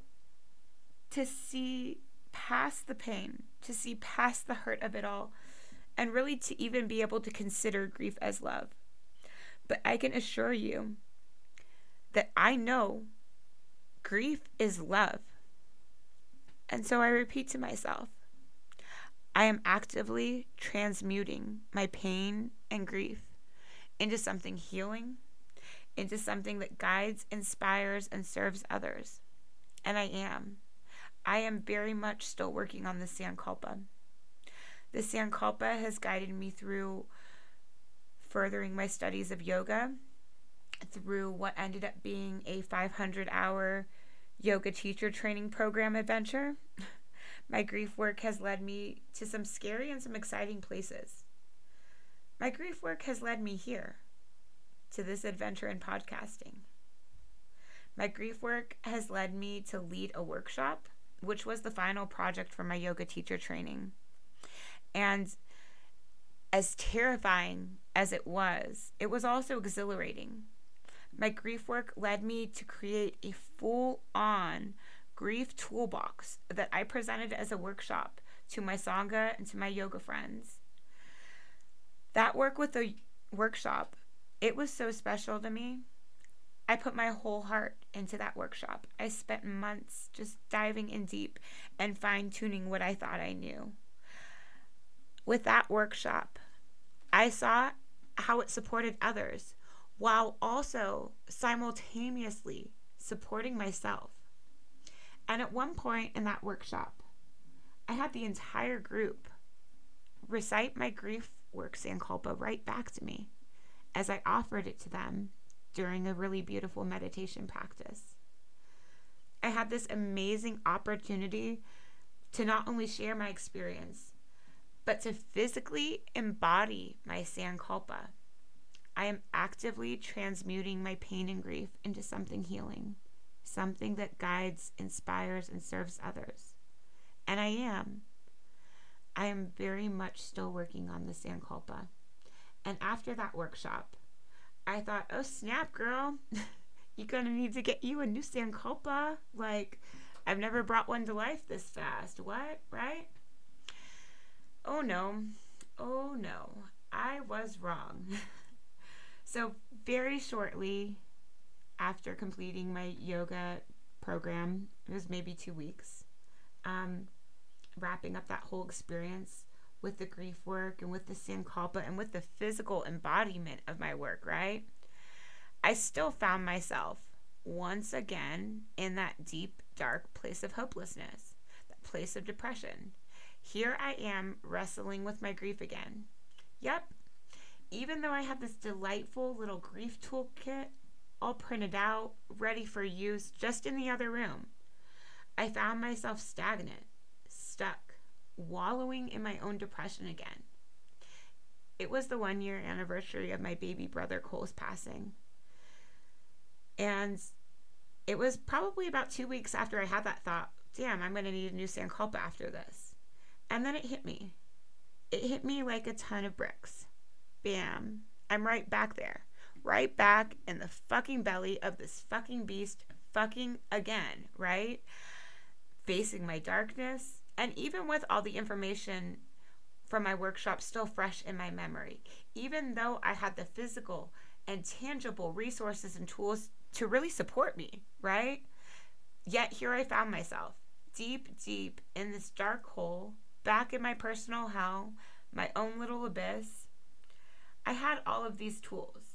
to see past the pain, to see past the hurt of it all, and really to even be able to consider grief as love. But I can assure you that I know grief is love. And so I repeat to myself I am actively transmuting my pain and grief into something healing, into something that guides, inspires, and serves others. And I am. I am very much still working on the Sankalpa. The Sankalpa has guided me through furthering my studies of yoga, through what ended up being a 500 hour yoga teacher training program adventure. My grief work has led me to some scary and some exciting places. My grief work has led me here, to this adventure in podcasting. My grief work has led me to lead a workshop which was the final project for my yoga teacher training. And as terrifying as it was, it was also exhilarating. My grief work led me to create a full on grief toolbox that I presented as a workshop to my Sangha and to my yoga friends. That work with the workshop, it was so special to me I put my whole heart into that workshop. I spent months just diving in deep and fine tuning what I thought I knew. With that workshop, I saw how it supported others while also simultaneously supporting myself. And at one point in that workshop, I had the entire group recite my grief work Sankalpa right back to me as I offered it to them during a really beautiful meditation practice. I had this amazing opportunity to not only share my experience, but to physically embody my Sankalpa. I am actively transmuting my pain and grief into something healing, something that guides, inspires, and serves others. And I am. I am very much still working on the Sankalpa. And after that workshop, I thought, oh snap, girl, you're gonna need to get you a new Sankalpa. Like, I've never brought one to life this fast. What? Right? Oh no. Oh no. I was wrong. so, very shortly after completing my yoga program, it was maybe two weeks, um, wrapping up that whole experience, with the grief work and with the Sankalpa and with the physical embodiment of my work, right? I still found myself once again in that deep, dark place of hopelessness, that place of depression. Here I am wrestling with my grief again. Yep, even though I have this delightful little grief toolkit all printed out, ready for use, just in the other room, I found myself stagnant, stuck wallowing in my own depression again. It was the one year anniversary of my baby brother Cole's passing. And it was probably about two weeks after I had that thought, damn, I'm going to need a new Sankalpa after this. And then it hit me. It hit me like a ton of bricks. Bam. I'm right back there. Right back in the fucking belly of this fucking beast, fucking again, right? Facing my darkness, and even with all the information from my workshop still fresh in my memory, even though I had the physical and tangible resources and tools to really support me, right? Yet here I found myself, deep, deep in this dark hole, back in my personal hell, my own little abyss. I had all of these tools.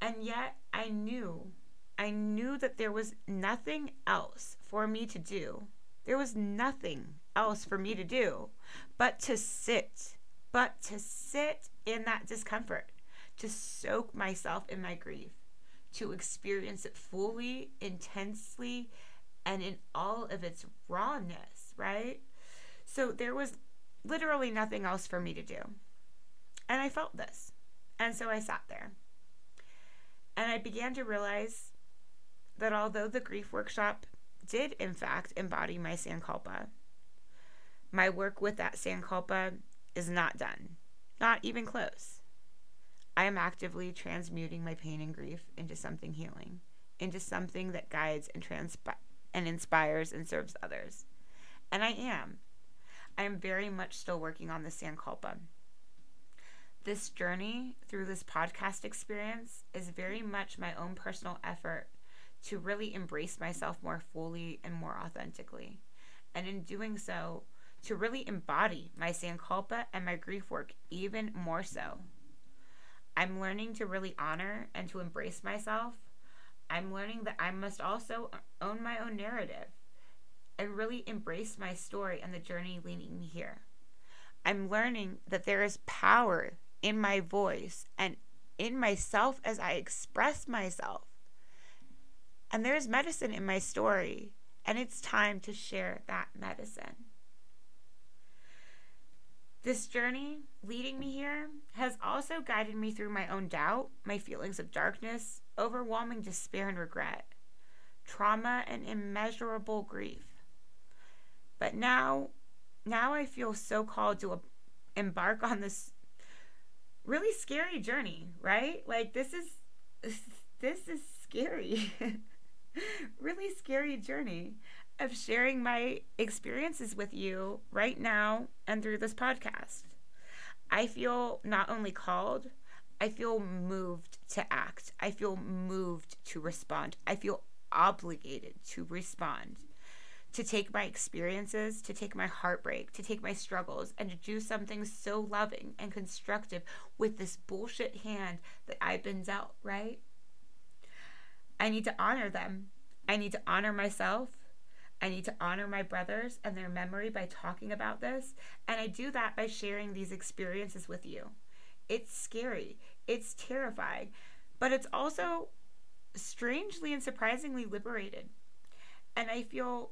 And yet I knew, I knew that there was nothing else for me to do. There was nothing else for me to do but to sit, but to sit in that discomfort, to soak myself in my grief, to experience it fully, intensely, and in all of its rawness, right? So there was literally nothing else for me to do. And I felt this. And so I sat there. And I began to realize that although the grief workshop did, in fact, embody my Sankalpa, my work with that Sankalpa is not done, not even close. I am actively transmuting my pain and grief into something healing, into something that guides and, transpi- and inspires and serves others. And I am. I am very much still working on the Sankalpa. This journey through this podcast experience is very much my own personal effort to really embrace myself more fully and more authentically. And in doing so, to really embody my Sankalpa and my grief work even more so. I'm learning to really honor and to embrace myself. I'm learning that I must also own my own narrative and really embrace my story and the journey leading me here. I'm learning that there is power in my voice and in myself as I express myself. And there's medicine in my story, and it's time to share that medicine. This journey leading me here has also guided me through my own doubt, my feelings of darkness, overwhelming despair and regret, trauma, and immeasurable grief. But now, now I feel so called to embark on this really scary journey, right? Like this is this is scary. really scary journey of sharing my experiences with you right now and through this podcast. I feel not only called, I feel moved to act. I feel moved to respond. I feel obligated to respond to take my experiences, to take my heartbreak, to take my struggles, and to do something so loving and constructive with this bullshit hand that I've been dealt, right? I need to honor them. I need to honor myself. I need to honor my brothers and their memory by talking about this. And I do that by sharing these experiences with you. It's scary, it's terrifying, but it's also strangely and surprisingly liberated. And I feel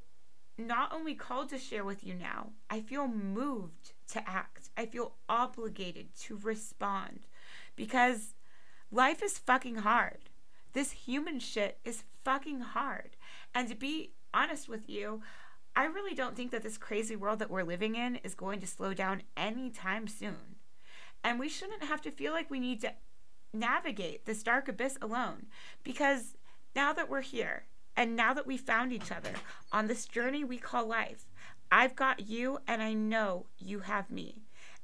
not only called to share with you now, I feel moved to act. I feel obligated to respond because life is fucking hard. This human shit is fucking hard. And to be honest with you, I really don't think that this crazy world that we're living in is going to slow down anytime soon. And we shouldn't have to feel like we need to navigate this dark abyss alone because now that we're here, and now that we found each other on this journey we call life, I've got you and I know you have me.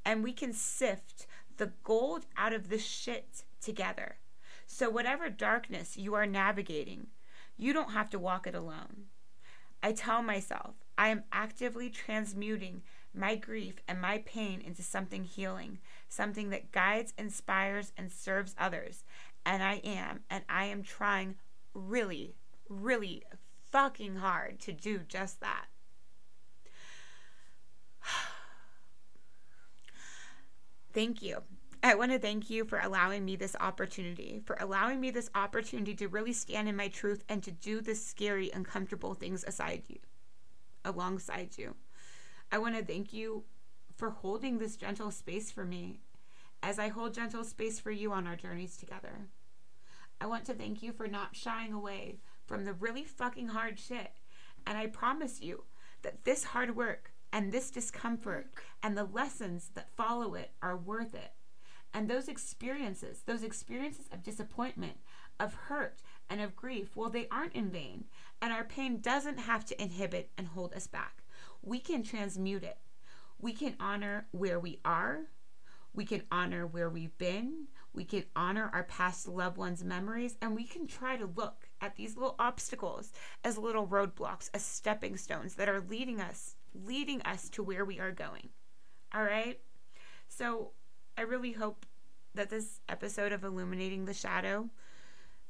And we can sift the gold out of the shit together. So, whatever darkness you are navigating, you don't have to walk it alone. I tell myself I am actively transmuting my grief and my pain into something healing, something that guides, inspires, and serves others. And I am, and I am trying really, really fucking hard to do just that. Thank you. I want to thank you for allowing me this opportunity, for allowing me this opportunity to really stand in my truth and to do the scary, uncomfortable things aside you, alongside you. I want to thank you for holding this gentle space for me as I hold gentle space for you on our journeys together. I want to thank you for not shying away from the really fucking hard shit. And I promise you that this hard work and this discomfort and the lessons that follow it are worth it. And those experiences, those experiences of disappointment, of hurt, and of grief, well, they aren't in vain. And our pain doesn't have to inhibit and hold us back. We can transmute it. We can honor where we are. We can honor where we've been. We can honor our past loved ones' memories. And we can try to look at these little obstacles as little roadblocks, as stepping stones that are leading us, leading us to where we are going. All right? So I really hope that this episode of Illuminating the Shadow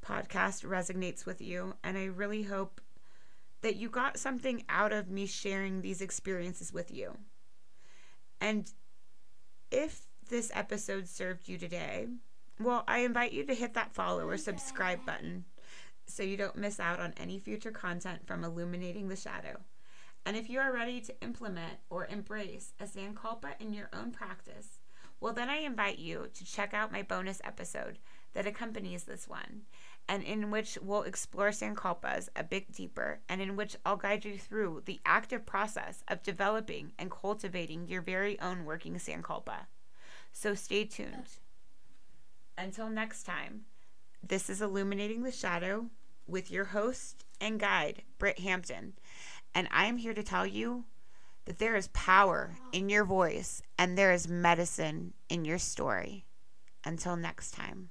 podcast resonates with you. And I really hope that you got something out of me sharing these experiences with you. And if this episode served you today, well, I invite you to hit that follow or subscribe button so you don't miss out on any future content from Illuminating the Shadow. And if you are ready to implement or embrace a Sankalpa in your own practice, well, then I invite you to check out my bonus episode that accompanies this one and in which we'll explore Sankalpas a bit deeper, and in which I'll guide you through the active process of developing and cultivating your very own working Sankalpa. So stay tuned. Until next time, this is Illuminating the Shadow with your host and guide, Britt Hampton, and I am here to tell you that there is power in your voice and there is medicine in your story. Until next time.